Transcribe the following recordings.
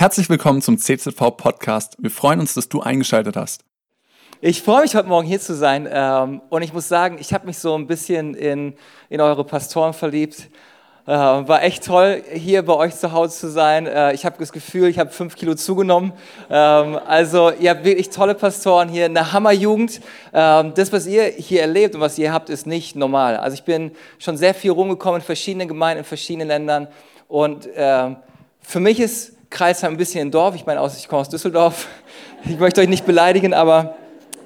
Herzlich willkommen zum CZV Podcast. Wir freuen uns, dass du eingeschaltet hast. Ich freue mich heute Morgen hier zu sein ähm, und ich muss sagen, ich habe mich so ein bisschen in, in eure Pastoren verliebt. Äh, war echt toll, hier bei euch zu Hause zu sein. Äh, ich habe das Gefühl, ich habe fünf Kilo zugenommen. Ähm, also ihr habt wirklich tolle Pastoren hier, eine Hammerjugend. Ähm, das, was ihr hier erlebt und was ihr habt, ist nicht normal. Also ich bin schon sehr viel rumgekommen in verschiedenen Gemeinden, in verschiedenen Ländern und für mich ist Kreisheim ein bisschen ein Dorf. Ich meine, ich komme aus Düsseldorf. Ich möchte euch nicht beleidigen, aber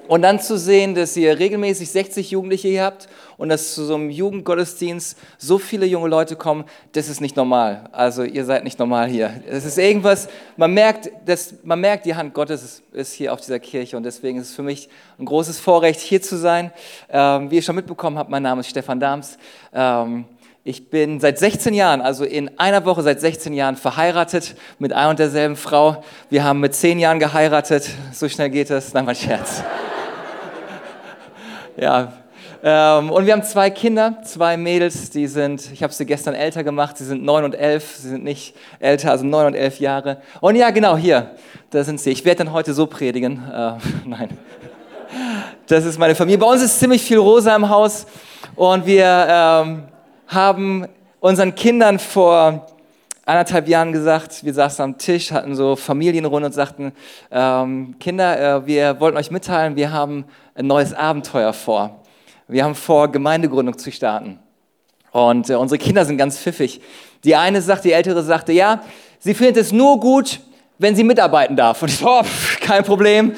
und dann zu sehen, dass ihr regelmäßig 60 Jugendliche hier habt und dass zu so einem Jugendgottesdienst so viele junge Leute kommen, das ist nicht normal. Also ihr seid nicht normal hier. Es ist irgendwas, man merkt, dass, man merkt, die Hand Gottes ist, hier auf dieser Kirche und deswegen ist es für mich ein großes Vorrecht, hier zu sein. Ähm, wie ihr schon mitbekommen habt, mein Name ist Stefan Dahms. Ähm, ich bin seit 16 Jahren, also in einer Woche seit 16 Jahren verheiratet mit einer und derselben Frau. Wir haben mit 10 Jahren geheiratet. So schnell geht es. Nein, mein Scherz. ja. Ähm, und wir haben zwei Kinder, zwei Mädels, die sind, ich habe sie gestern älter gemacht, sie sind neun und elf, sie sind nicht älter, also neun und elf Jahre. Und ja, genau, hier, da sind sie. Ich werde dann heute so predigen. Äh, nein. Das ist meine Familie. Bei uns ist ziemlich viel rosa im Haus und wir ähm, haben unseren Kindern vor anderthalb Jahren gesagt, wir saßen am Tisch, hatten so Familienrunde und sagten, ähm, Kinder, äh, wir wollten euch mitteilen, wir haben ein neues Abenteuer vor. Wir haben vor, Gemeindegründung zu starten. Und äh, unsere Kinder sind ganz pfiffig. Die eine sagt, die ältere sagte, ja, sie findet es nur gut, wenn sie mitarbeiten darf. Und ich so, oh, kein Problem,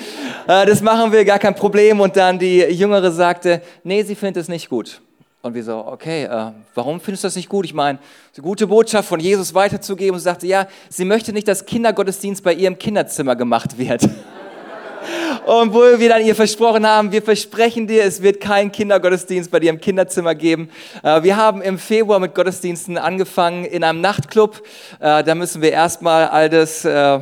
äh, das machen wir, gar kein Problem. Und dann die jüngere sagte, nee, sie findet es nicht gut. Und wir so, okay, äh, warum findest du das nicht gut? Ich meine, die gute Botschaft von Jesus weiterzugeben und sagte, ja, sie möchte nicht, dass Kindergottesdienst bei ihr im Kinderzimmer gemacht wird. Und wo wir dann ihr versprochen haben, wir versprechen dir, es wird keinen Kindergottesdienst bei dir im Kinderzimmer geben. Äh, wir haben im Februar mit Gottesdiensten angefangen in einem Nachtclub. Äh, da müssen wir erstmal all das äh,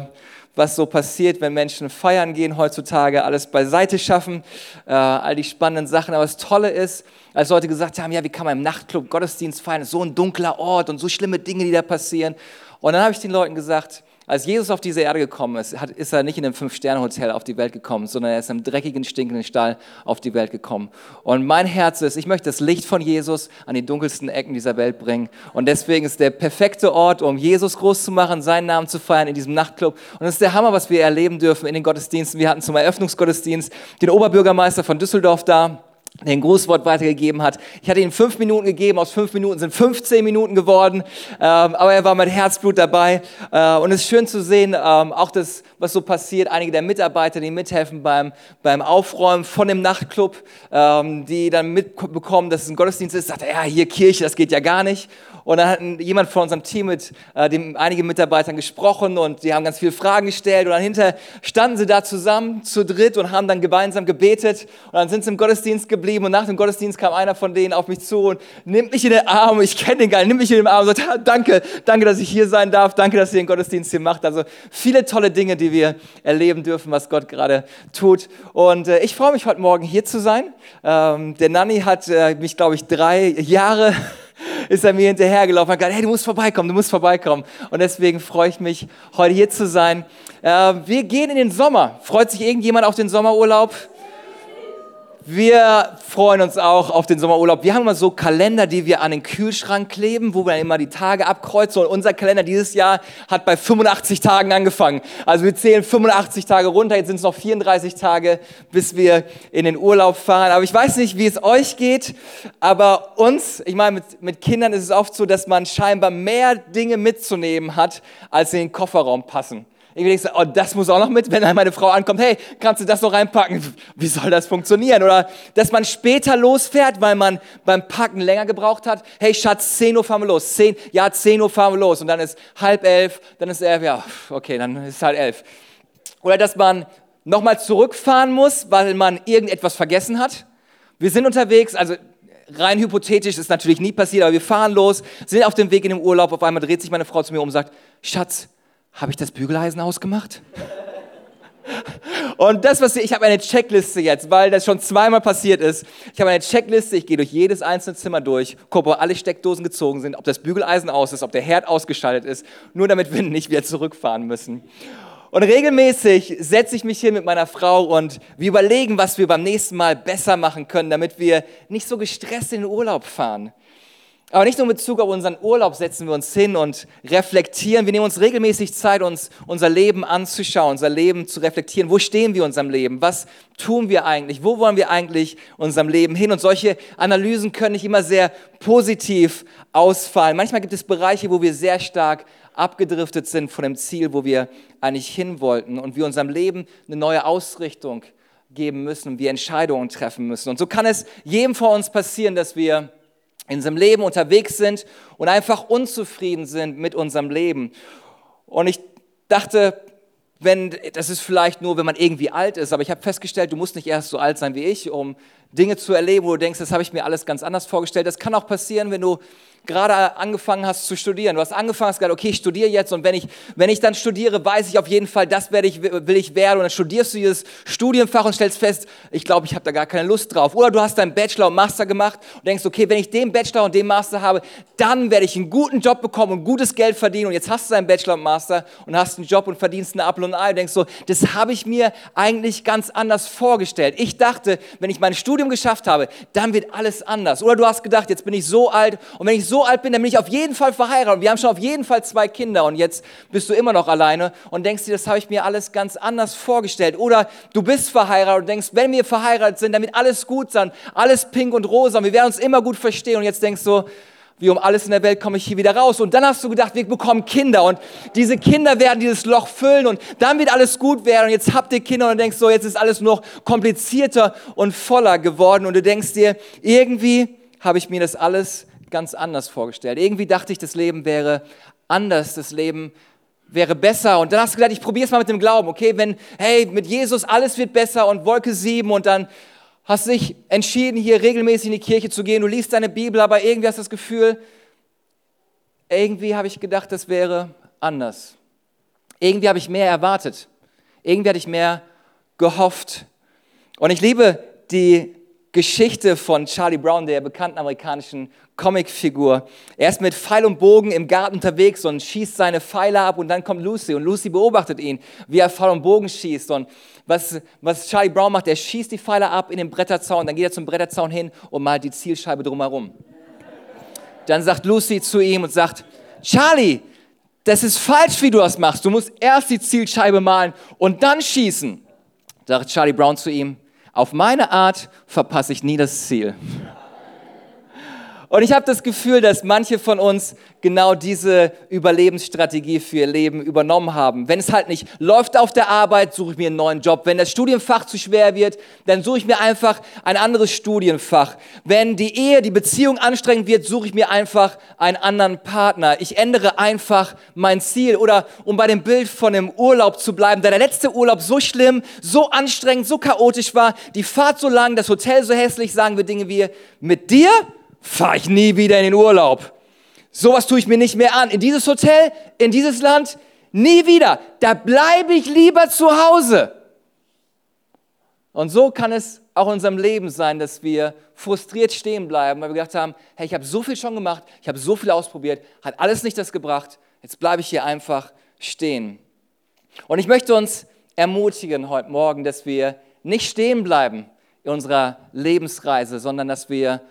was so passiert, wenn Menschen feiern gehen heutzutage, alles beiseite schaffen, äh, all die spannenden Sachen. Aber das Tolle ist, als Leute gesagt haben, ja, wie kann man im Nachtclub Gottesdienst feiern, so ein dunkler Ort und so schlimme Dinge, die da passieren. Und dann habe ich den Leuten gesagt, als Jesus auf diese Erde gekommen ist, hat, ist er nicht in einem Fünf-Sterne-Hotel auf die Welt gekommen, sondern er ist im dreckigen, stinkenden Stall auf die Welt gekommen. Und mein Herz ist, ich möchte das Licht von Jesus an die dunkelsten Ecken dieser Welt bringen. Und deswegen ist der perfekte Ort, um Jesus groß zu machen, seinen Namen zu feiern in diesem Nachtclub. Und das ist der Hammer, was wir erleben dürfen in den Gottesdiensten. Wir hatten zum Eröffnungsgottesdienst den Oberbürgermeister von Düsseldorf da den Grußwort weitergegeben hat. Ich hatte ihm fünf Minuten gegeben, aus fünf Minuten sind 15 Minuten geworden, ähm, aber er war mit Herzblut dabei. Äh, und es ist schön zu sehen, ähm, auch das, was so passiert, einige der Mitarbeiter, die mithelfen beim, beim Aufräumen von dem Nachtclub, ähm, die dann mitbekommen, dass es ein Gottesdienst ist, sagt er, ja, hier Kirche, das geht ja gar nicht. Und dann hat jemand von unserem Team mit äh, dem, einigen Mitarbeitern gesprochen und die haben ganz viele Fragen gestellt. Und dann hinterher standen sie da zusammen zu dritt und haben dann gemeinsam gebetet. Und dann sind sie im Gottesdienst geblieben. Und nach dem Gottesdienst kam einer von denen auf mich zu und nimmt mich in den Arm. Ich kenne den nicht, nimmt mich in den Arm und sagt, danke, danke, dass ich hier sein darf. Danke, dass ihr den Gottesdienst hier macht. Also viele tolle Dinge, die wir erleben dürfen, was Gott gerade tut. Und äh, ich freue mich heute Morgen hier zu sein. Ähm, der Nanny hat äh, mich, glaube ich, drei Jahre ist er mir hinterhergelaufen und hat gesagt, hey, du musst vorbeikommen, du musst vorbeikommen. Und deswegen freue ich mich, heute hier zu sein. Äh, wir gehen in den Sommer. Freut sich irgendjemand auf den Sommerurlaub? Wir freuen uns auch auf den Sommerurlaub. Wir haben immer so Kalender, die wir an den Kühlschrank kleben, wo wir dann immer die Tage abkreuzen. Und unser Kalender dieses Jahr hat bei 85 Tagen angefangen. Also wir zählen 85 Tage runter. Jetzt sind es noch 34 Tage, bis wir in den Urlaub fahren. Aber ich weiß nicht, wie es euch geht. Aber uns, ich meine, mit, mit Kindern ist es oft so, dass man scheinbar mehr Dinge mitzunehmen hat, als in den Kofferraum passen. Ich denke, oh, das muss auch noch mit, wenn dann meine Frau ankommt, hey, kannst du das noch reinpacken? Wie soll das funktionieren? Oder dass man später losfährt, weil man beim Packen länger gebraucht hat. Hey, Schatz, 10 Uhr fahren wir los. 10, ja, 10 Uhr fahren wir los. Und dann ist halb elf, dann ist elf, ja, okay, dann ist halt elf. Oder dass man nochmal zurückfahren muss, weil man irgendetwas vergessen hat. Wir sind unterwegs, also rein hypothetisch ist natürlich nie passiert, aber wir fahren los, sind auf dem Weg in den Urlaub, auf einmal dreht sich meine Frau zu mir um und sagt, Schatz, habe ich das Bügeleisen ausgemacht? Und das, was wir, ich habe eine Checkliste jetzt, weil das schon zweimal passiert ist. Ich habe eine Checkliste, ich gehe durch jedes einzelne Zimmer durch, gucke, ob alle Steckdosen gezogen sind, ob das Bügeleisen aus ist, ob der Herd ausgeschaltet ist, nur damit wir nicht wieder zurückfahren müssen. Und regelmäßig setze ich mich hier mit meiner Frau und wir überlegen, was wir beim nächsten Mal besser machen können, damit wir nicht so gestresst in den Urlaub fahren. Aber nicht nur in Bezug auf unseren Urlaub setzen wir uns hin und reflektieren. Wir nehmen uns regelmäßig Zeit, uns unser Leben anzuschauen, unser Leben zu reflektieren. Wo stehen wir in unserem Leben? Was tun wir eigentlich? Wo wollen wir eigentlich unserem Leben hin? Und solche Analysen können nicht immer sehr positiv ausfallen. Manchmal gibt es Bereiche, wo wir sehr stark abgedriftet sind von dem Ziel, wo wir eigentlich hin wollten und wir unserem Leben eine neue Ausrichtung geben müssen und wir Entscheidungen treffen müssen. Und so kann es jedem von uns passieren, dass wir in unserem Leben unterwegs sind und einfach unzufrieden sind mit unserem Leben. Und ich dachte, wenn, das ist vielleicht nur, wenn man irgendwie alt ist, aber ich habe festgestellt, du musst nicht erst so alt sein wie ich, um Dinge zu erleben, wo du denkst, das habe ich mir alles ganz anders vorgestellt. Das kann auch passieren, wenn du gerade angefangen hast zu studieren. Du hast angefangen, hast gesagt, okay, ich studiere jetzt und wenn ich, wenn ich dann studiere, weiß ich auf jeden Fall, das werde ich, will ich werden. Und dann studierst du dieses Studienfach und stellst fest, ich glaube, ich habe da gar keine Lust drauf. Oder du hast deinen Bachelor und Master gemacht und denkst, okay, wenn ich den Bachelor und den Master habe, dann werde ich einen guten Job bekommen und gutes Geld verdienen. Und jetzt hast du deinen Bachelor und Master und hast einen Job und verdienst eine Apple und Ei und denkst so, das habe ich mir eigentlich ganz anders vorgestellt. Ich dachte, wenn ich mein Studium geschafft habe, dann wird alles anders. Oder du hast gedacht, jetzt bin ich so alt und wenn ich so alt bin, dann bin ich auf jeden Fall verheiratet. Wir haben schon auf jeden Fall zwei Kinder und jetzt bist du immer noch alleine und denkst dir, das habe ich mir alles ganz anders vorgestellt. Oder du bist verheiratet und denkst, wenn wir verheiratet sind, dann wird alles gut sein, alles pink und rosa und wir werden uns immer gut verstehen. Und jetzt denkst du, wie um alles in der Welt komme ich hier wieder raus. Und dann hast du gedacht, wir bekommen Kinder und diese Kinder werden dieses Loch füllen und dann wird alles gut werden. Und jetzt habt ihr Kinder und denkst so, jetzt ist alles noch komplizierter und voller geworden. Und du denkst dir, irgendwie habe ich mir das alles ganz anders vorgestellt. Irgendwie dachte ich, das Leben wäre anders, das Leben wäre besser. Und dann hast du gedacht, ich probiere es mal mit dem Glauben. Okay, wenn, hey, mit Jesus alles wird besser und Wolke 7 und dann hast dich entschieden, hier regelmäßig in die Kirche zu gehen, du liest deine Bibel, aber irgendwie hast du das Gefühl, irgendwie habe ich gedacht, das wäre anders. Irgendwie habe ich mehr erwartet. Irgendwie hatte ich mehr gehofft. Und ich liebe die Geschichte von Charlie Brown, der bekannten amerikanischen Comicfigur. Er ist mit Pfeil und Bogen im Garten unterwegs und schießt seine Pfeile ab und dann kommt Lucy und Lucy beobachtet ihn, wie er Pfeil und Bogen schießt und was, was Charlie Brown macht, er schießt die Pfeile ab in den Bretterzaun, dann geht er zum Bretterzaun hin und malt die Zielscheibe drumherum. Dann sagt Lucy zu ihm und sagt, Charlie, das ist falsch, wie du das machst. Du musst erst die Zielscheibe malen und dann schießen. Sagt Charlie Brown zu ihm, auf meine Art verpasse ich nie das Ziel. Und ich habe das Gefühl, dass manche von uns genau diese Überlebensstrategie für ihr Leben übernommen haben. Wenn es halt nicht läuft auf der Arbeit, suche ich mir einen neuen Job. Wenn das Studienfach zu schwer wird, dann suche ich mir einfach ein anderes Studienfach. Wenn die Ehe, die Beziehung anstrengend wird, suche ich mir einfach einen anderen Partner. Ich ändere einfach mein Ziel. Oder um bei dem Bild von dem Urlaub zu bleiben, da der letzte Urlaub so schlimm, so anstrengend, so chaotisch war, die Fahrt so lang, das Hotel so hässlich, sagen wir Dinge wie, mit dir fahre ich nie wieder in den Urlaub. Sowas tue ich mir nicht mehr an. In dieses Hotel, in dieses Land, nie wieder. Da bleibe ich lieber zu Hause. Und so kann es auch in unserem Leben sein, dass wir frustriert stehen bleiben, weil wir gedacht haben, hey, ich habe so viel schon gemacht, ich habe so viel ausprobiert, hat alles nicht das gebracht, jetzt bleibe ich hier einfach stehen. Und ich möchte uns ermutigen heute Morgen, dass wir nicht stehen bleiben in unserer Lebensreise, sondern dass wir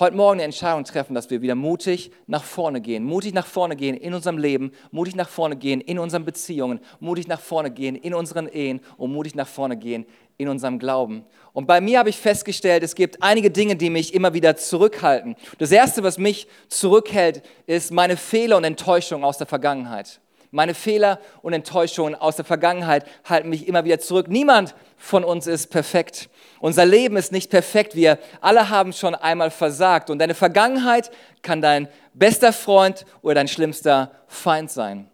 heute Morgen eine Entscheidung treffen, dass wir wieder mutig nach vorne gehen. Mutig nach vorne gehen in unserem Leben, mutig nach vorne gehen in unseren Beziehungen, mutig nach vorne gehen in unseren Ehen und mutig nach vorne gehen in unserem Glauben. Und bei mir habe ich festgestellt, es gibt einige Dinge, die mich immer wieder zurückhalten. Das Erste, was mich zurückhält, ist meine Fehler und Enttäuschungen aus der Vergangenheit. Meine Fehler und Enttäuschungen aus der Vergangenheit halten mich immer wieder zurück. Niemand von uns ist perfekt. Unser Leben ist nicht perfekt. Wir alle haben schon einmal versagt. Und deine Vergangenheit kann dein bester Freund oder dein schlimmster Feind sein.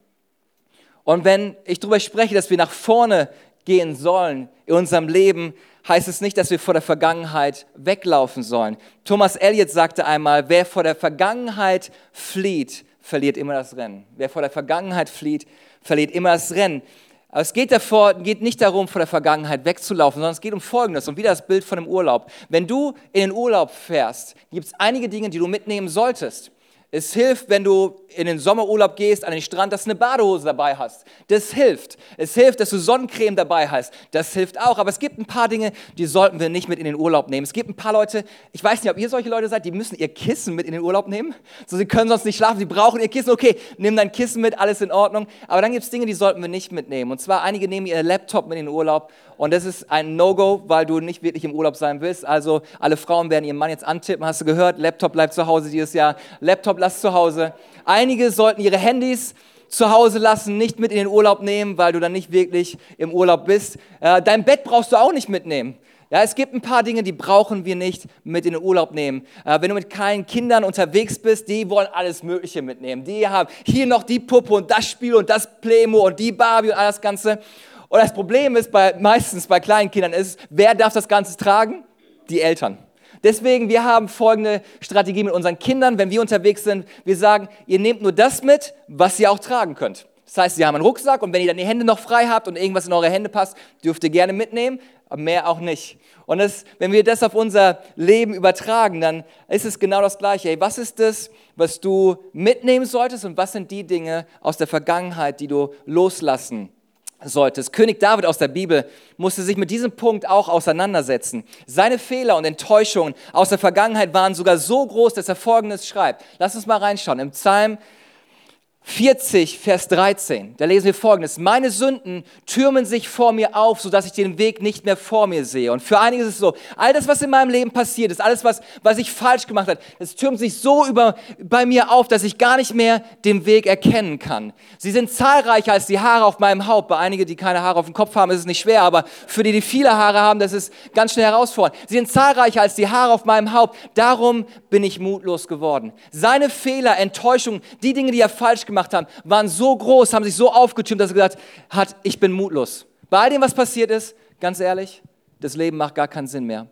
Und wenn ich darüber spreche, dass wir nach vorne gehen sollen in unserem Leben, heißt es nicht, dass wir vor der Vergangenheit weglaufen sollen. Thomas Elliott sagte einmal, wer vor der Vergangenheit flieht, verliert immer das Rennen. Wer vor der Vergangenheit flieht, verliert immer das Rennen. Aber es geht, davor, geht nicht darum, von der Vergangenheit wegzulaufen, sondern es geht um Folgendes und wieder das Bild von dem Urlaub. Wenn du in den Urlaub fährst, gibt es einige Dinge, die du mitnehmen solltest. Es hilft, wenn du in den Sommerurlaub gehst, an den Strand, dass du eine Badehose dabei hast. Das hilft. Es hilft, dass du Sonnencreme dabei hast. Das hilft auch. Aber es gibt ein paar Dinge, die sollten wir nicht mit in den Urlaub nehmen. Es gibt ein paar Leute, ich weiß nicht, ob ihr solche Leute seid, die müssen ihr Kissen mit in den Urlaub nehmen. So, sie können sonst nicht schlafen, sie brauchen ihr Kissen. Okay, nimm dein Kissen mit, alles in Ordnung. Aber dann gibt es Dinge, die sollten wir nicht mitnehmen. Und zwar, einige nehmen ihr Laptop mit in den Urlaub. Und das ist ein No-Go, weil du nicht wirklich im Urlaub sein willst. Also alle Frauen werden ihren Mann jetzt antippen. Hast du gehört? Laptop bleibt zu Hause dieses Jahr. Laptop lass zu Hause. Einige sollten ihre Handys zu Hause lassen, nicht mit in den Urlaub nehmen, weil du dann nicht wirklich im Urlaub bist. Äh, dein Bett brauchst du auch nicht mitnehmen. Ja, es gibt ein paar Dinge, die brauchen wir nicht mit in den Urlaub nehmen. Äh, wenn du mit kleinen Kindern unterwegs bist, die wollen alles Mögliche mitnehmen. Die haben hier noch die Puppe und das Spiel und das Playmo und die Barbie und all das Ganze. Und das Problem ist bei, meistens bei kleinen Kindern ist, wer darf das Ganze tragen? Die Eltern. Deswegen, wir haben folgende Strategie mit unseren Kindern, wenn wir unterwegs sind. Wir sagen, ihr nehmt nur das mit, was ihr auch tragen könnt. Das heißt, sie haben einen Rucksack und wenn ihr dann die Hände noch frei habt und irgendwas in eure Hände passt, dürft ihr gerne mitnehmen, aber mehr auch nicht. Und das, wenn wir das auf unser Leben übertragen, dann ist es genau das Gleiche. Hey, was ist das, was du mitnehmen solltest und was sind die Dinge aus der Vergangenheit, die du loslassen solltest. König David aus der Bibel musste sich mit diesem Punkt auch auseinandersetzen. Seine Fehler und Enttäuschungen aus der Vergangenheit waren sogar so groß, dass er Folgendes schreibt. Lass uns mal reinschauen. Im Psalm 40, Vers 13, da lesen wir folgendes. Meine Sünden türmen sich vor mir auf, sodass ich den Weg nicht mehr vor mir sehe. Und für einige ist es so, all das, was in meinem Leben passiert ist, alles, was, was ich falsch gemacht habe, es türmt sich so über, bei mir auf, dass ich gar nicht mehr den Weg erkennen kann. Sie sind zahlreicher als die Haare auf meinem Haupt. Bei einigen, die keine Haare auf dem Kopf haben, ist es nicht schwer, aber für die, die viele Haare haben, das ist ganz schnell herausfordernd. Sie sind zahlreicher als die Haare auf meinem Haupt. Darum bin ich mutlos geworden. Seine Fehler, Enttäuschungen, die Dinge, die er falsch gemacht gemacht haben, waren so groß, haben sich so aufgetürmt, dass er gesagt hat, ich bin mutlos. Bei all dem, was passiert ist, ganz ehrlich, das Leben macht gar keinen Sinn mehr.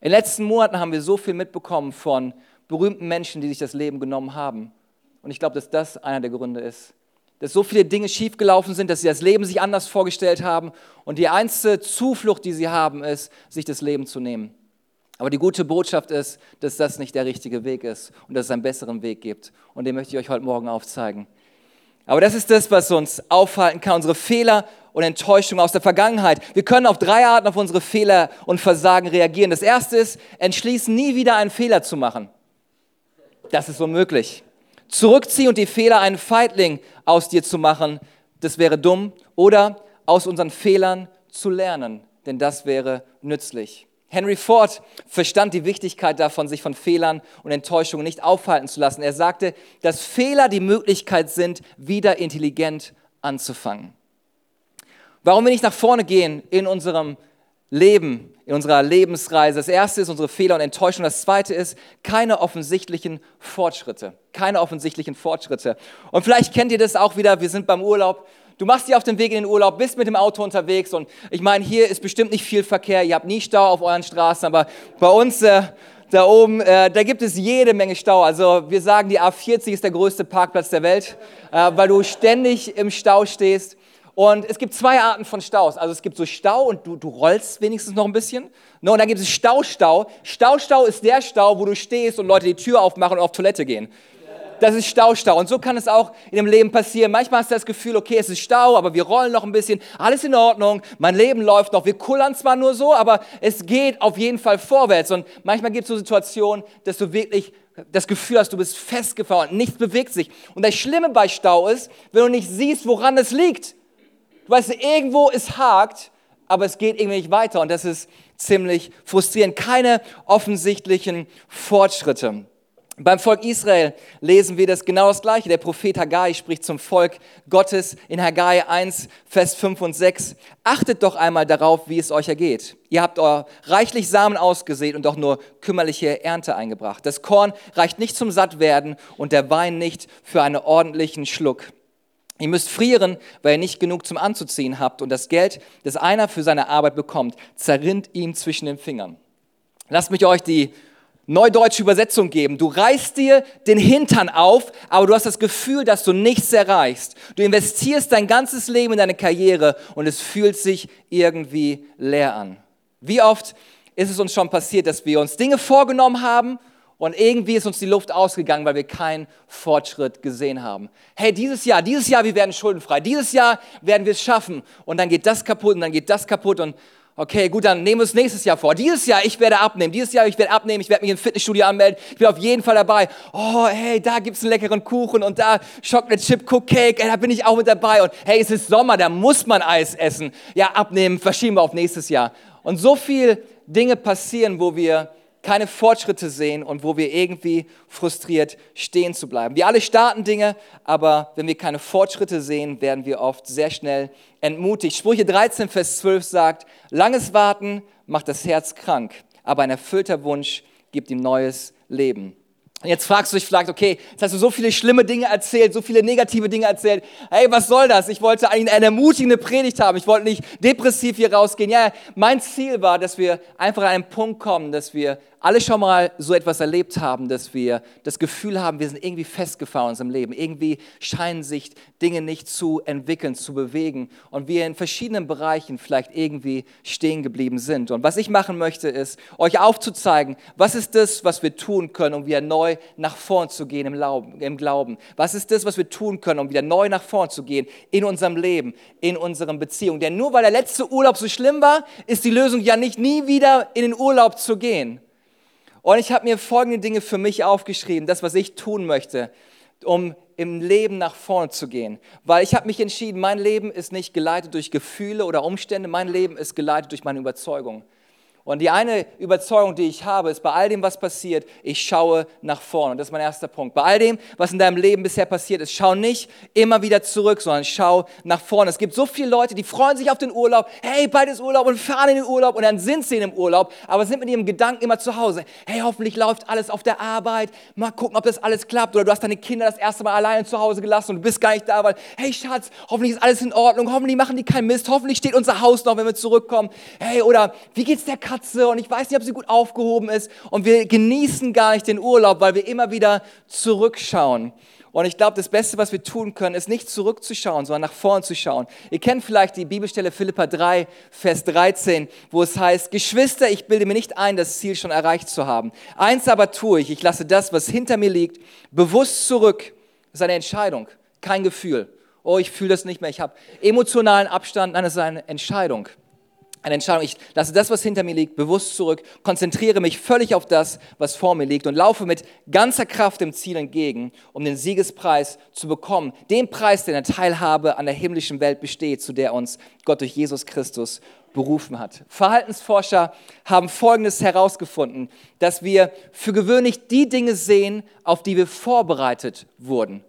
In den letzten Monaten haben wir so viel mitbekommen von berühmten Menschen, die sich das Leben genommen haben. Und ich glaube, dass das einer der Gründe ist. Dass so viele Dinge schiefgelaufen sind, dass sie das Leben sich anders vorgestellt haben. Und die einzige Zuflucht, die sie haben, ist, sich das Leben zu nehmen. Aber die gute Botschaft ist, dass das nicht der richtige Weg ist und dass es einen besseren Weg gibt. Und den möchte ich euch heute Morgen aufzeigen. Aber das ist das, was uns aufhalten kann, unsere Fehler und Enttäuschungen aus der Vergangenheit. Wir können auf drei Arten auf unsere Fehler und Versagen reagieren. Das erste ist, entschließen, nie wieder einen Fehler zu machen. Das ist unmöglich. Zurückziehen und die Fehler einen Feigling aus dir zu machen, das wäre dumm. Oder aus unseren Fehlern zu lernen, denn das wäre nützlich. Henry Ford verstand die Wichtigkeit davon, sich von Fehlern und Enttäuschungen nicht aufhalten zu lassen. Er sagte, dass Fehler die Möglichkeit sind, wieder intelligent anzufangen. Warum wir nicht nach vorne gehen in unserem Leben, in unserer Lebensreise? Das erste ist unsere Fehler und Enttäuschungen. Das zweite ist keine offensichtlichen Fortschritte. Keine offensichtlichen Fortschritte. Und vielleicht kennt ihr das auch wieder. Wir sind beim Urlaub Du machst dich auf den Weg in den Urlaub, bist mit dem Auto unterwegs und ich meine, hier ist bestimmt nicht viel Verkehr, ihr habt nie Stau auf euren Straßen, aber bei uns äh, da oben, äh, da gibt es jede Menge Stau. Also wir sagen, die A40 ist der größte Parkplatz der Welt, äh, weil du ständig im Stau stehst. Und es gibt zwei Arten von Staus. Also es gibt so Stau und du, du rollst wenigstens noch ein bisschen. No, und dann gibt es Staustau. Staustau ist der Stau, wo du stehst und Leute die Tür aufmachen und auf Toilette gehen das ist Staustau. Und so kann es auch in dem Leben passieren. Manchmal hast du das Gefühl, okay, es ist Stau, aber wir rollen noch ein bisschen, alles in Ordnung, mein Leben läuft noch. Wir kullern zwar nur so, aber es geht auf jeden Fall vorwärts. Und manchmal gibt es so Situationen, dass du wirklich das Gefühl hast, du bist festgefahren nichts bewegt sich. Und das Schlimme bei Stau ist, wenn du nicht siehst, woran es liegt. Du weißt, irgendwo es hakt, aber es geht irgendwie nicht weiter. Und das ist ziemlich frustrierend. Keine offensichtlichen Fortschritte. Beim Volk Israel lesen wir das genau das Gleiche. Der Prophet Haggai spricht zum Volk Gottes in Haggai 1, Vers 5 und 6. Achtet doch einmal darauf, wie es euch ergeht. Ihr habt euer reichlich Samen ausgesät und doch nur kümmerliche Ernte eingebracht. Das Korn reicht nicht zum Sattwerden und der Wein nicht für einen ordentlichen Schluck. Ihr müsst frieren, weil ihr nicht genug zum Anzuziehen habt und das Geld, das einer für seine Arbeit bekommt, zerrinnt ihm zwischen den Fingern. Lasst mich euch die neudeutsche Übersetzung geben. Du reißt dir den Hintern auf, aber du hast das Gefühl, dass du nichts erreichst. Du investierst dein ganzes Leben in deine Karriere und es fühlt sich irgendwie leer an. Wie oft ist es uns schon passiert, dass wir uns Dinge vorgenommen haben und irgendwie ist uns die Luft ausgegangen, weil wir keinen Fortschritt gesehen haben. Hey, dieses Jahr, dieses Jahr, wir werden schuldenfrei. Dieses Jahr werden wir es schaffen. Und dann geht das kaputt und dann geht das kaputt und Okay, gut, dann nehmen wir es nächstes Jahr vor. Dieses Jahr, ich werde abnehmen. Dieses Jahr, ich werde abnehmen. Ich werde mich im Fitnessstudio anmelden. Ich bin auf jeden Fall dabei. Oh, hey, da gibt's einen leckeren Kuchen und da Chocolate Chip Cupcake. Ey, da bin ich auch mit dabei. Und hey, es ist Sommer, da muss man Eis essen. Ja, abnehmen, verschieben wir auf nächstes Jahr. Und so viel Dinge passieren, wo wir keine Fortschritte sehen und wo wir irgendwie frustriert stehen zu bleiben. Wir alle starten Dinge, aber wenn wir keine Fortschritte sehen, werden wir oft sehr schnell entmutigt. Sprüche 13, Vers 12 sagt, langes Warten macht das Herz krank, aber ein erfüllter Wunsch gibt ihm neues Leben. Und jetzt fragst du dich vielleicht, okay, jetzt hast du so viele schlimme Dinge erzählt, so viele negative Dinge erzählt. Hey, was soll das? Ich wollte eigentlich eine ermutigende Predigt haben. Ich wollte nicht depressiv hier rausgehen. Ja, mein Ziel war, dass wir einfach an einen Punkt kommen, dass wir alle schon mal so etwas erlebt haben, dass wir das Gefühl haben, wir sind irgendwie festgefahren in unserem Leben. Irgendwie scheinen sich Dinge nicht zu entwickeln, zu bewegen und wir in verschiedenen Bereichen vielleicht irgendwie stehen geblieben sind. Und was ich machen möchte, ist, euch aufzuzeigen, was ist das, was wir tun können, um wieder neu nach vorn zu gehen im Glauben. Was ist das, was wir tun können, um wieder neu nach vorn zu gehen in unserem Leben, in unseren Beziehungen. Denn nur weil der letzte Urlaub so schlimm war, ist die Lösung ja nicht, nie wieder in den Urlaub zu gehen. Und ich habe mir folgende Dinge für mich aufgeschrieben, das, was ich tun möchte, um im Leben nach vorne zu gehen. Weil ich habe mich entschieden, mein Leben ist nicht geleitet durch Gefühle oder Umstände, mein Leben ist geleitet durch meine Überzeugung. Und die eine Überzeugung, die ich habe, ist, bei all dem, was passiert, ich schaue nach vorne. Und das ist mein erster Punkt. Bei all dem, was in deinem Leben bisher passiert ist, schau nicht immer wieder zurück, sondern schau nach vorne. Es gibt so viele Leute, die freuen sich auf den Urlaub. Hey, bald ist Urlaub und fahren in den Urlaub und dann sind sie in dem Urlaub, aber sind mit ihrem Gedanken immer zu Hause. Hey, hoffentlich läuft alles auf der Arbeit. Mal gucken, ob das alles klappt. Oder du hast deine Kinder das erste Mal alleine zu Hause gelassen und du bist gar nicht da, weil, hey Schatz, hoffentlich ist alles in Ordnung. Hoffentlich machen die keinen Mist. Hoffentlich steht unser Haus noch, wenn wir zurückkommen. Hey, oder wie geht's der Katze und ich weiß nicht, ob sie gut aufgehoben ist und wir genießen gar nicht den Urlaub, weil wir immer wieder zurückschauen. Und ich glaube, das Beste, was wir tun können, ist nicht zurückzuschauen, sondern nach vorn zu schauen. Ihr kennt vielleicht die Bibelstelle Philippa 3, Vers 13, wo es heißt, Geschwister, ich bilde mir nicht ein, das Ziel schon erreicht zu haben. Eins aber tue ich, ich lasse das, was hinter mir liegt, bewusst zurück. Das ist eine Entscheidung, kein Gefühl. Oh, ich fühle das nicht mehr, ich habe emotionalen Abstand. Nein, es ist eine Entscheidung eine Entscheidung. Ich lasse das, was hinter mir liegt, bewusst zurück, konzentriere mich völlig auf das, was vor mir liegt und laufe mit ganzer Kraft dem Ziel entgegen, um den Siegespreis zu bekommen. Den Preis, der eine Teilhabe an der himmlischen Welt besteht, zu der uns Gott durch Jesus Christus berufen hat. Verhaltensforscher haben Folgendes herausgefunden, dass wir für gewöhnlich die Dinge sehen, auf die wir vorbereitet wurden.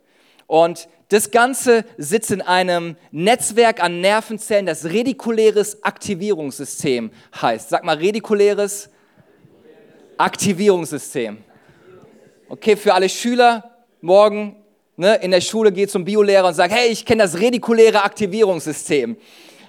Und das Ganze sitzt in einem Netzwerk an Nervenzellen, das redikuläres Aktivierungssystem heißt. Sag mal, redikuläres Aktivierungssystem. Okay, für alle Schüler, morgen ne, in der Schule geht zum Biolehrer und sagt, hey, ich kenne das redikuläre Aktivierungssystem.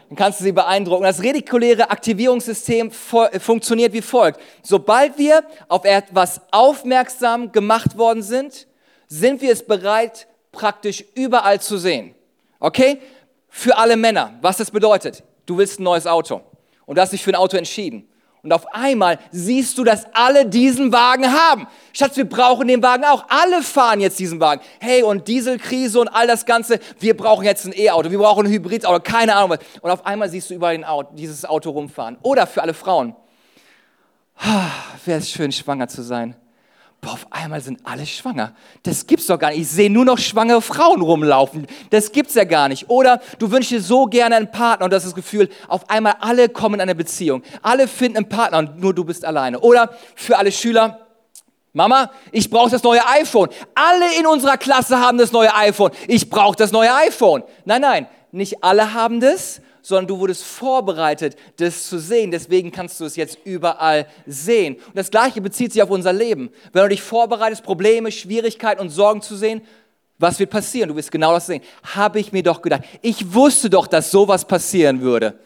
Dann kannst du sie beeindrucken. Das redikuläre Aktivierungssystem funktioniert wie folgt. Sobald wir auf etwas aufmerksam gemacht worden sind, sind wir es bereit, praktisch überall zu sehen. Okay? Für alle Männer, was das bedeutet. Du willst ein neues Auto und du hast dich für ein Auto entschieden. Und auf einmal siehst du, dass alle diesen Wagen haben. Schatz, wir brauchen den Wagen auch. Alle fahren jetzt diesen Wagen. Hey, und Dieselkrise und all das Ganze. Wir brauchen jetzt ein E-Auto. Wir brauchen ein Hybridauto. Keine Ahnung was. Und auf einmal siehst du überall Auto, dieses Auto rumfahren. Oder für alle Frauen. Wäre es schön, schwanger zu sein boah, auf einmal sind alle schwanger. Das gibt's doch gar nicht. Ich sehe nur noch schwangere Frauen rumlaufen. Das gibt's ja gar nicht. Oder du wünschst dir so gerne einen Partner und das ist das Gefühl, auf einmal alle kommen in eine Beziehung. Alle finden einen Partner und nur du bist alleine. Oder für alle Schüler, Mama, ich brauche das neue iPhone. Alle in unserer Klasse haben das neue iPhone. Ich brauche das neue iPhone. Nein, nein, nicht alle haben das, sondern du wurdest vorbereitet, das zu sehen. Deswegen kannst du es jetzt überall sehen. Und das Gleiche bezieht sich auf unser Leben. Wenn du dich vorbereitest, Probleme, Schwierigkeiten und Sorgen zu sehen, was wird passieren? Du wirst genau das sehen. Habe ich mir doch gedacht. Ich wusste doch, dass sowas passieren würde.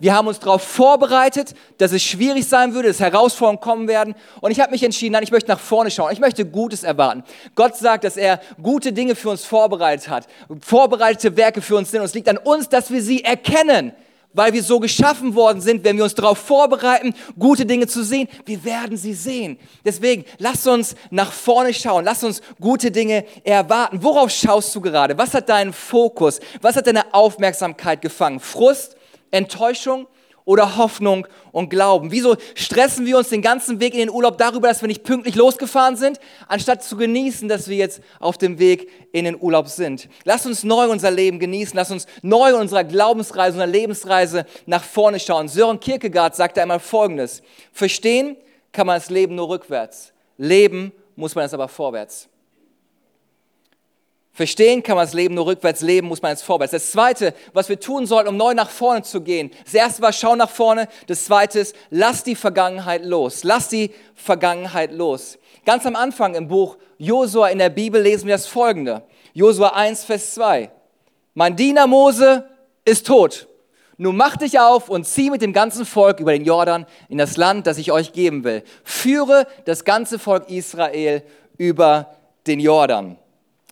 Wir haben uns darauf vorbereitet, dass es schwierig sein würde, dass Herausforderungen kommen werden. Und ich habe mich entschieden, nein, ich möchte nach vorne schauen. Ich möchte Gutes erwarten. Gott sagt, dass er gute Dinge für uns vorbereitet hat. Vorbereitete Werke für uns sind. Und es liegt an uns, dass wir sie erkennen. Weil wir so geschaffen worden sind, wenn wir uns darauf vorbereiten, gute Dinge zu sehen, wir werden sie sehen. Deswegen, lass uns nach vorne schauen. Lass uns gute Dinge erwarten. Worauf schaust du gerade? Was hat deinen Fokus? Was hat deine Aufmerksamkeit gefangen? Frust? Enttäuschung oder Hoffnung und Glauben? Wieso stressen wir uns den ganzen Weg in den Urlaub darüber, dass wir nicht pünktlich losgefahren sind, anstatt zu genießen, dass wir jetzt auf dem Weg in den Urlaub sind? Lass uns neu unser Leben genießen, lass uns neu unserer Glaubensreise, unserer Lebensreise nach vorne schauen. Sören Kierkegaard sagte einmal Folgendes, verstehen kann man das Leben nur rückwärts, leben muss man es aber vorwärts. Verstehen kann man das Leben nur rückwärts, leben muss man es vorwärts. Das Zweite, was wir tun sollten, um neu nach vorne zu gehen. Das Erste war, schau nach vorne. Das Zweite ist, lass die Vergangenheit los. Lass die Vergangenheit los. Ganz am Anfang im Buch Josua in der Bibel lesen wir das Folgende. Josua 1, Vers 2. Mein Diener Mose ist tot. Nun mach dich auf und zieh mit dem ganzen Volk über den Jordan in das Land, das ich euch geben will. Führe das ganze Volk Israel über den Jordan.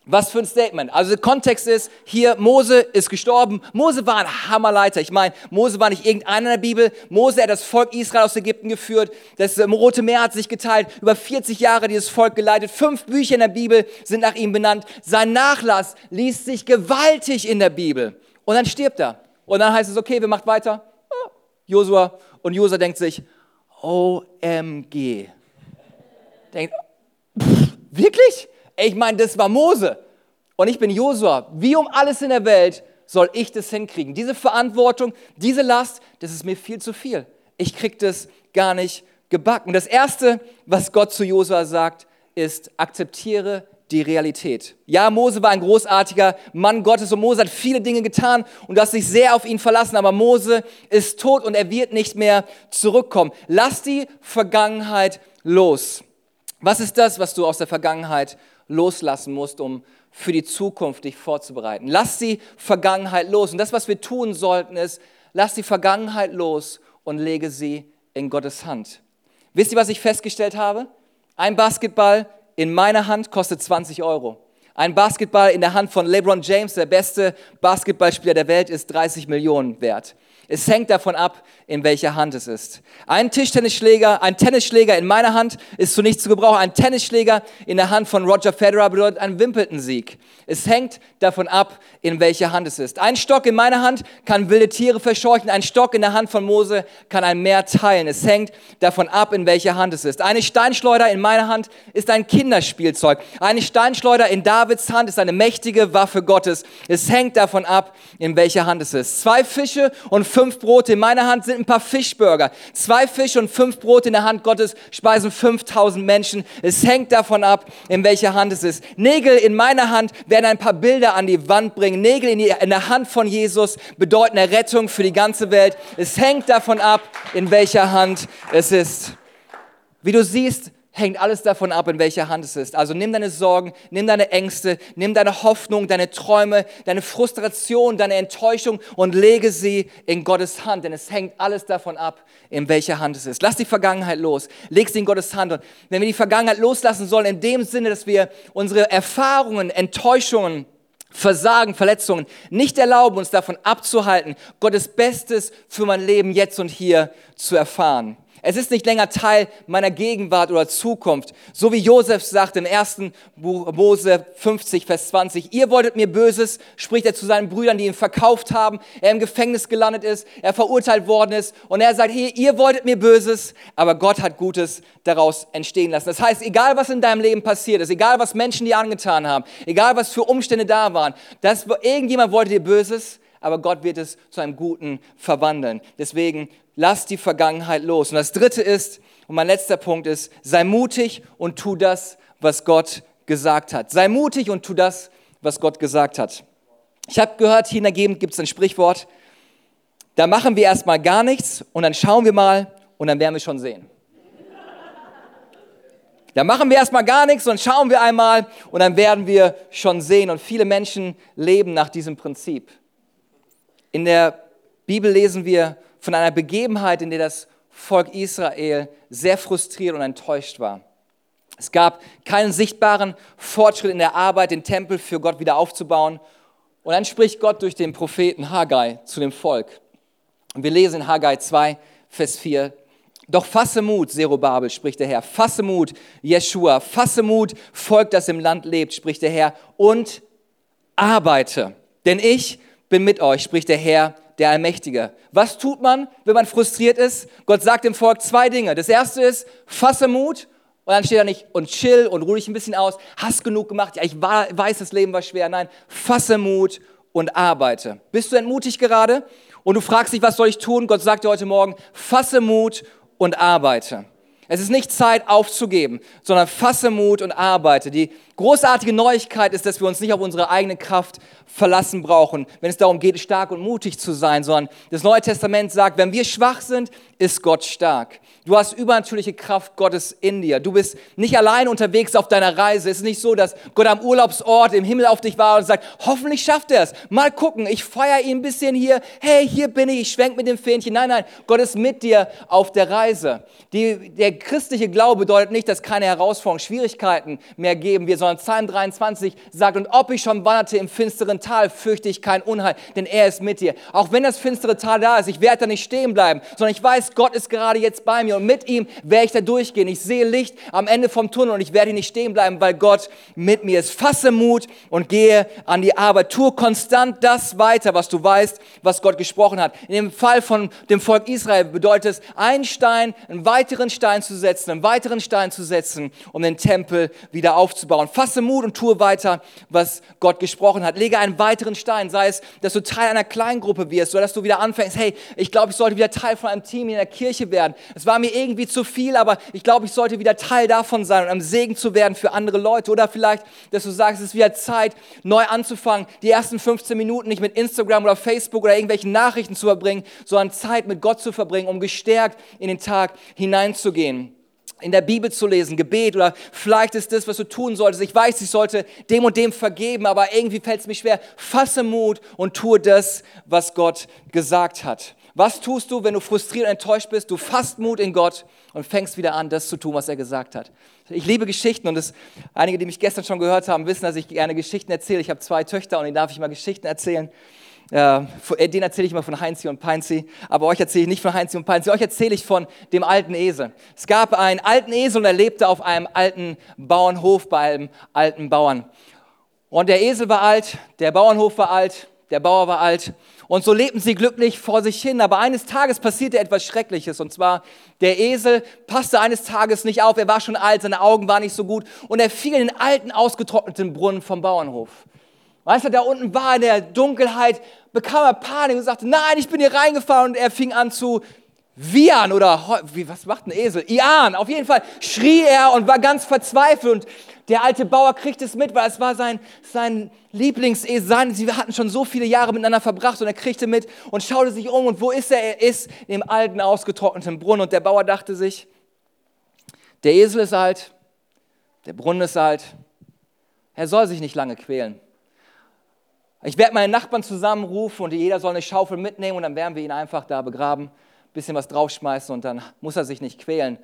Was für ein Statement. Also der Kontext ist, hier Mose ist gestorben. Mose war ein Hammerleiter. Ich meine, Mose war nicht irgendeiner in der Bibel. Mose hat das Volk Israel aus Ägypten geführt. Das ähm, Rote Meer hat sich geteilt. Über 40 Jahre dieses Volk geleitet. Fünf Bücher in der Bibel sind nach ihm benannt. Sein Nachlass liest sich gewaltig in der Bibel. Und dann stirbt er. Und dann heißt es, okay, wir machen weiter. Ah, Josua. Und Josua denkt sich, OMG. Denkt, pff, wirklich? Ich meine, das war Mose und ich bin Josua. Wie um alles in der Welt soll ich das hinkriegen? Diese Verantwortung, diese Last, das ist mir viel zu viel. Ich krieg das gar nicht gebacken. Das erste, was Gott zu Josua sagt, ist akzeptiere die Realität. Ja, Mose war ein großartiger Mann Gottes und Mose hat viele Dinge getan und du hast dich sehr auf ihn verlassen, aber Mose ist tot und er wird nicht mehr zurückkommen. Lass die Vergangenheit los. Was ist das, was du aus der Vergangenheit loslassen musst, um für die Zukunft dich vorzubereiten. Lass die Vergangenheit los. Und das, was wir tun sollten, ist, lass die Vergangenheit los und lege sie in Gottes Hand. Wisst ihr, was ich festgestellt habe? Ein Basketball in meiner Hand kostet 20 Euro. Ein Basketball in der Hand von LeBron James, der beste Basketballspieler der Welt, ist 30 Millionen wert. Es hängt davon ab, in welcher Hand es ist. Ein Tischtennisschläger, ein Tennisschläger in meiner Hand ist zu nichts zu gebrauchen. Ein Tennisschläger in der Hand von Roger Federer bedeutet einen Wimbledon-Sieg. Es hängt davon ab, in welcher Hand es ist. Ein Stock in meiner Hand kann wilde Tiere verscheuchen. Ein Stock in der Hand von Mose kann ein Meer teilen. Es hängt davon ab, in welcher Hand es ist. Eine Steinschleuder in meiner Hand ist ein Kinderspielzeug. Eine Steinschleuder in Davids Hand ist eine mächtige Waffe Gottes. Es hängt davon ab, in welcher Hand es ist. Zwei Fische und fünf Brote in meiner Hand sind ein paar Fischburger. Zwei Fische und fünf Brote in der Hand Gottes speisen 5000 Menschen. Es hängt davon ab, in welcher Hand es ist. Nägel in meiner Hand werden ein paar Bilder an die Wand bringen. Nägel in, die, in der Hand von Jesus bedeuten Errettung für die ganze Welt. Es hängt davon ab, in welcher Hand es ist. Wie du siehst, hängt alles davon ab, in welcher Hand es ist. Also nimm deine Sorgen, nimm deine Ängste, nimm deine Hoffnung, deine Träume, deine Frustration, deine Enttäuschung und lege sie in Gottes Hand, denn es hängt alles davon ab, in welcher Hand es ist. Lass die Vergangenheit los, leg sie in Gottes Hand. Und wenn wir die Vergangenheit loslassen sollen, in dem Sinne, dass wir unsere Erfahrungen, Enttäuschungen, Versagen, Verletzungen nicht erlauben, uns davon abzuhalten, Gottes Bestes für mein Leben jetzt und hier zu erfahren. Es ist nicht länger Teil meiner Gegenwart oder Zukunft. So wie Josef sagt im ersten Mose 50, Vers 20. Ihr wolltet mir Böses, spricht er zu seinen Brüdern, die ihn verkauft haben, er im Gefängnis gelandet ist, er verurteilt worden ist. Und er sagt, hey, ihr wolltet mir Böses, aber Gott hat Gutes daraus entstehen lassen. Das heißt, egal was in deinem Leben passiert ist, egal was Menschen dir angetan haben, egal was für Umstände da waren, dass irgendjemand wollte dir Böses, aber Gott wird es zu einem Guten verwandeln. Deswegen lass die Vergangenheit los. Und das dritte ist, und mein letzter Punkt ist, sei mutig und tu das, was Gott gesagt hat. Sei mutig und tu das, was Gott gesagt hat. Ich habe gehört, hier in der Gegend gibt es ein Sprichwort, da machen wir erstmal gar nichts und dann schauen wir mal und dann werden wir schon sehen. Da machen wir erstmal gar nichts und schauen wir einmal und dann werden wir schon sehen. Und viele Menschen leben nach diesem Prinzip. In der Bibel lesen wir von einer Begebenheit, in der das Volk Israel sehr frustriert und enttäuscht war. Es gab keinen sichtbaren Fortschritt in der Arbeit, den Tempel für Gott wieder aufzubauen. Und dann spricht Gott durch den Propheten Haggai zu dem Volk. Und wir lesen in Haggai 2, Vers 4. Doch fasse Mut, Zerubabel, spricht der Herr. Fasse Mut, Jeshua. Fasse Mut, Volk, das im Land lebt, spricht der Herr. Und arbeite. Denn ich bin mit euch, spricht der Herr, der Allmächtige. Was tut man, wenn man frustriert ist? Gott sagt dem Volk zwei Dinge. Das erste ist, fasse Mut. Und dann steht er nicht und chill und ruh dich ein bisschen aus. Hast genug gemacht. Ja, ich weiß, das Leben war schwer. Nein, fasse Mut und arbeite. Bist du entmutigt gerade? Und du fragst dich, was soll ich tun? Gott sagt dir heute Morgen, fasse Mut und arbeite. Es ist nicht Zeit aufzugeben, sondern fasse Mut und arbeite. Die großartige Neuigkeit ist, dass wir uns nicht auf unsere eigene Kraft verlassen brauchen, wenn es darum geht, stark und mutig zu sein, sondern das Neue Testament sagt, wenn wir schwach sind, ist Gott stark. Du hast übernatürliche Kraft Gottes in dir. Du bist nicht allein unterwegs auf deiner Reise. Es ist nicht so, dass Gott am Urlaubsort im Himmel auf dich war und sagt, hoffentlich schafft er es. Mal gucken, ich feiere ihn ein bisschen hier. Hey, hier bin ich, ich schwenk mit dem Fähnchen. Nein, nein, Gott ist mit dir auf der Reise. Die, der christliche Glaube bedeutet nicht, dass keine Herausforderungen, Schwierigkeiten mehr geben wird, sondern Psalm 23 sagt, und ob ich schon wanderte im finsteren Tal, fürchte ich kein Unheil, denn er ist mit dir. Auch wenn das finstere Tal da ist, ich werde da nicht stehen bleiben, sondern ich weiß, Gott ist gerade jetzt bei mir und mit ihm werde ich da durchgehen. Ich sehe Licht am Ende vom Tunnel und ich werde nicht stehen bleiben, weil Gott mit mir ist. Fasse Mut und gehe an die Arbeit. Tue konstant das weiter, was du weißt, was Gott gesprochen hat. In dem Fall von dem Volk Israel bedeutet es, einen Stein, einen weiteren Stein zu setzen, einen weiteren Stein zu setzen, um den Tempel wieder aufzubauen. Fasse Mut und tue weiter, was Gott gesprochen hat. Lege einen weiteren Stein, sei es, dass du Teil einer Kleingruppe wirst oder dass du wieder anfängst, hey, ich glaube, ich sollte wieder Teil von einem Team in der Kirche werden. Es war mir irgendwie zu viel, aber ich glaube, ich sollte wieder Teil davon sein und ein Segen zu werden für andere Leute. Oder vielleicht, dass du sagst, es ist wieder Zeit, neu anzufangen, die ersten 15 Minuten nicht mit Instagram oder Facebook oder irgendwelchen Nachrichten zu verbringen, sondern Zeit mit Gott zu verbringen, um gestärkt in den Tag hineinzugehen in der Bibel zu lesen, Gebet oder vielleicht ist das, was du tun solltest. Ich weiß, ich sollte dem und dem vergeben, aber irgendwie fällt es mir schwer. Fasse Mut und tue das, was Gott gesagt hat. Was tust du, wenn du frustriert und enttäuscht bist? Du fasst Mut in Gott und fängst wieder an, das zu tun, was er gesagt hat. Ich liebe Geschichten und das, einige, die mich gestern schon gehört haben, wissen, dass ich gerne Geschichten erzähle. Ich habe zwei Töchter und denen darf ich mal Geschichten erzählen. Äh, den erzähle ich immer von Heinzi und Peinzi, aber euch erzähle ich nicht von Heinzi und Peinzi, euch erzähle ich von dem alten Esel. Es gab einen alten Esel und er lebte auf einem alten Bauernhof bei einem alten Bauern. Und der Esel war alt, der Bauernhof war alt, der Bauer war alt und so lebten sie glücklich vor sich hin. Aber eines Tages passierte etwas Schreckliches. Und zwar, der Esel passte eines Tages nicht auf. Er war schon alt, seine Augen waren nicht so gut. Und er fiel in den alten, ausgetrockneten Brunnen vom Bauernhof. Weißt du, da unten war in der Dunkelheit, bekam er Panik und sagte, nein, ich bin hier reingefahren. Und er fing an zu wiehern oder, wie, was macht ein Esel? Ian, auf jeden Fall schrie er und war ganz verzweifelt. Und der alte Bauer kriegt es mit, weil es war sein, sein Lieblingsesel. Sie hatten schon so viele Jahre miteinander verbracht und er kriegte mit und schaute sich um. Und wo ist er? Er ist im alten, ausgetrockneten Brunnen. Und der Bauer dachte sich, der Esel ist alt, der Brunnen ist alt. Er soll sich nicht lange quälen. Ich werde meine Nachbarn zusammenrufen und jeder soll eine Schaufel mitnehmen und dann werden wir ihn einfach da begraben, bisschen was draufschmeißen und dann muss er sich nicht quälen.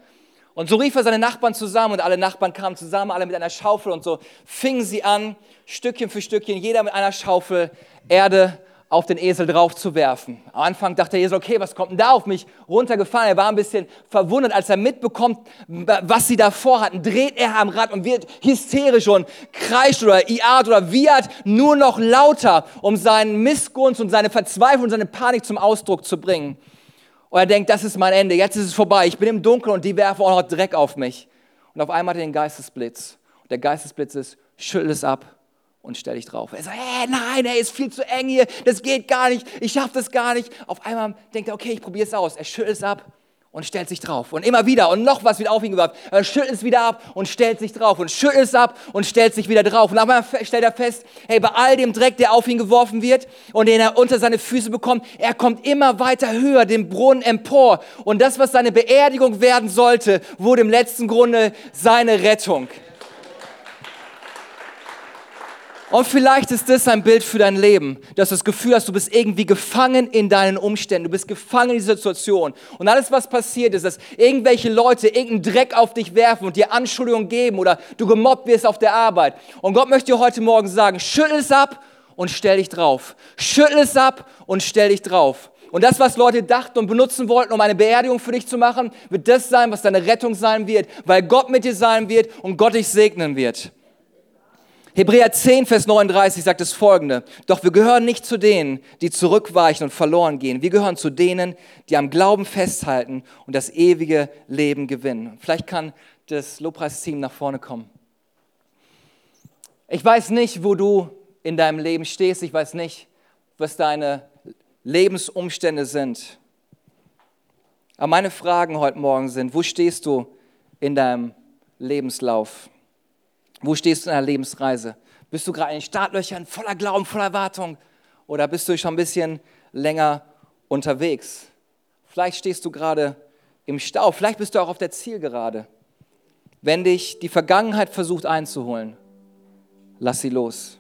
Und so rief er seine Nachbarn zusammen und alle Nachbarn kamen zusammen, alle mit einer Schaufel und so fingen sie an, Stückchen für Stückchen, jeder mit einer Schaufel Erde auf den Esel drauf zu werfen. Am Anfang dachte der Esel, okay, was kommt denn da auf mich runtergefallen? Er war ein bisschen verwundert, als er mitbekommt, was sie da vorhatten. Dreht er am Rad und wird hysterisch und kreischt oder iart oder wiehert nur noch lauter, um seinen Missgunst und seine Verzweiflung und seine Panik zum Ausdruck zu bringen. Und er denkt, das ist mein Ende, jetzt ist es vorbei, ich bin im Dunkeln und die werfen auch noch Dreck auf mich. Und auf einmal hat er den Geistesblitz. Und der Geistesblitz ist, schüttel es ab und stell dich drauf. Er sagt, hey, nein, er ist viel zu eng hier, das geht gar nicht, ich schaffe das gar nicht. Auf einmal denkt er, okay, ich probiere es aus. Er schüttelt es ab und stellt sich drauf. Und immer wieder und noch was wird auf ihn geworfen. Er schüttelt es wieder ab und stellt sich drauf und schüttelt es ab und stellt sich wieder drauf. Und einmal stellt er fest, hey, bei all dem Dreck, der auf ihn geworfen wird und den er unter seine Füße bekommt, er kommt immer weiter höher den Brunnen empor. Und das, was seine Beerdigung werden sollte, wurde im letzten Grunde seine Rettung. Und vielleicht ist das ein Bild für dein Leben, dass du das Gefühl hast, du bist irgendwie gefangen in deinen Umständen, du bist gefangen in dieser Situation. Und alles, was passiert ist, dass irgendwelche Leute irgendeinen Dreck auf dich werfen und dir Anschuldigungen geben oder du gemobbt wirst auf der Arbeit. Und Gott möchte dir heute Morgen sagen, schüttel es ab und stell dich drauf. Schüttel es ab und stell dich drauf. Und das, was Leute dachten und benutzen wollten, um eine Beerdigung für dich zu machen, wird das sein, was deine Rettung sein wird, weil Gott mit dir sein wird und Gott dich segnen wird. Hebräer 10, Vers 39 sagt das folgende. Doch wir gehören nicht zu denen, die zurückweichen und verloren gehen. Wir gehören zu denen, die am Glauben festhalten und das ewige Leben gewinnen. Vielleicht kann das Lobpreisteam nach vorne kommen. Ich weiß nicht, wo du in deinem Leben stehst. Ich weiß nicht, was deine Lebensumstände sind. Aber meine Fragen heute Morgen sind, wo stehst du in deinem Lebenslauf? Wo stehst du in deiner Lebensreise? Bist du gerade in den Startlöchern voller Glauben, voller Erwartung? Oder bist du schon ein bisschen länger unterwegs? Vielleicht stehst du gerade im Stau, vielleicht bist du auch auf der Zielgerade. Wenn dich die Vergangenheit versucht einzuholen, lass sie los.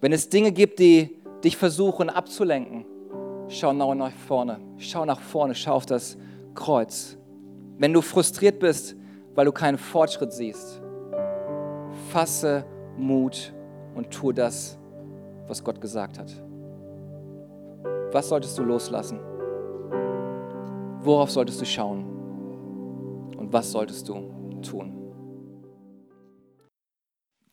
Wenn es Dinge gibt, die dich versuchen abzulenken, schau nach vorne, schau nach vorne, schau auf das Kreuz. Wenn du frustriert bist, weil du keinen Fortschritt siehst, fasse Mut und tue das, was Gott gesagt hat. Was solltest du loslassen? Worauf solltest du schauen? Und was solltest du tun?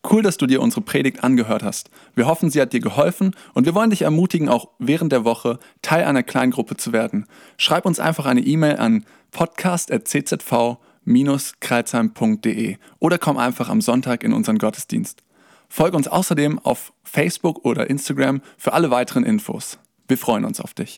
Cool, dass du dir unsere Predigt angehört hast. Wir hoffen, sie hat dir geholfen und wir wollen dich ermutigen, auch während der Woche Teil einer Kleingruppe zu werden. Schreib uns einfach eine E-Mail an podcast.czv-kreuzheim.de oder komm einfach am Sonntag in unseren Gottesdienst. Folge uns außerdem auf Facebook oder Instagram für alle weiteren Infos. Wir freuen uns auf dich.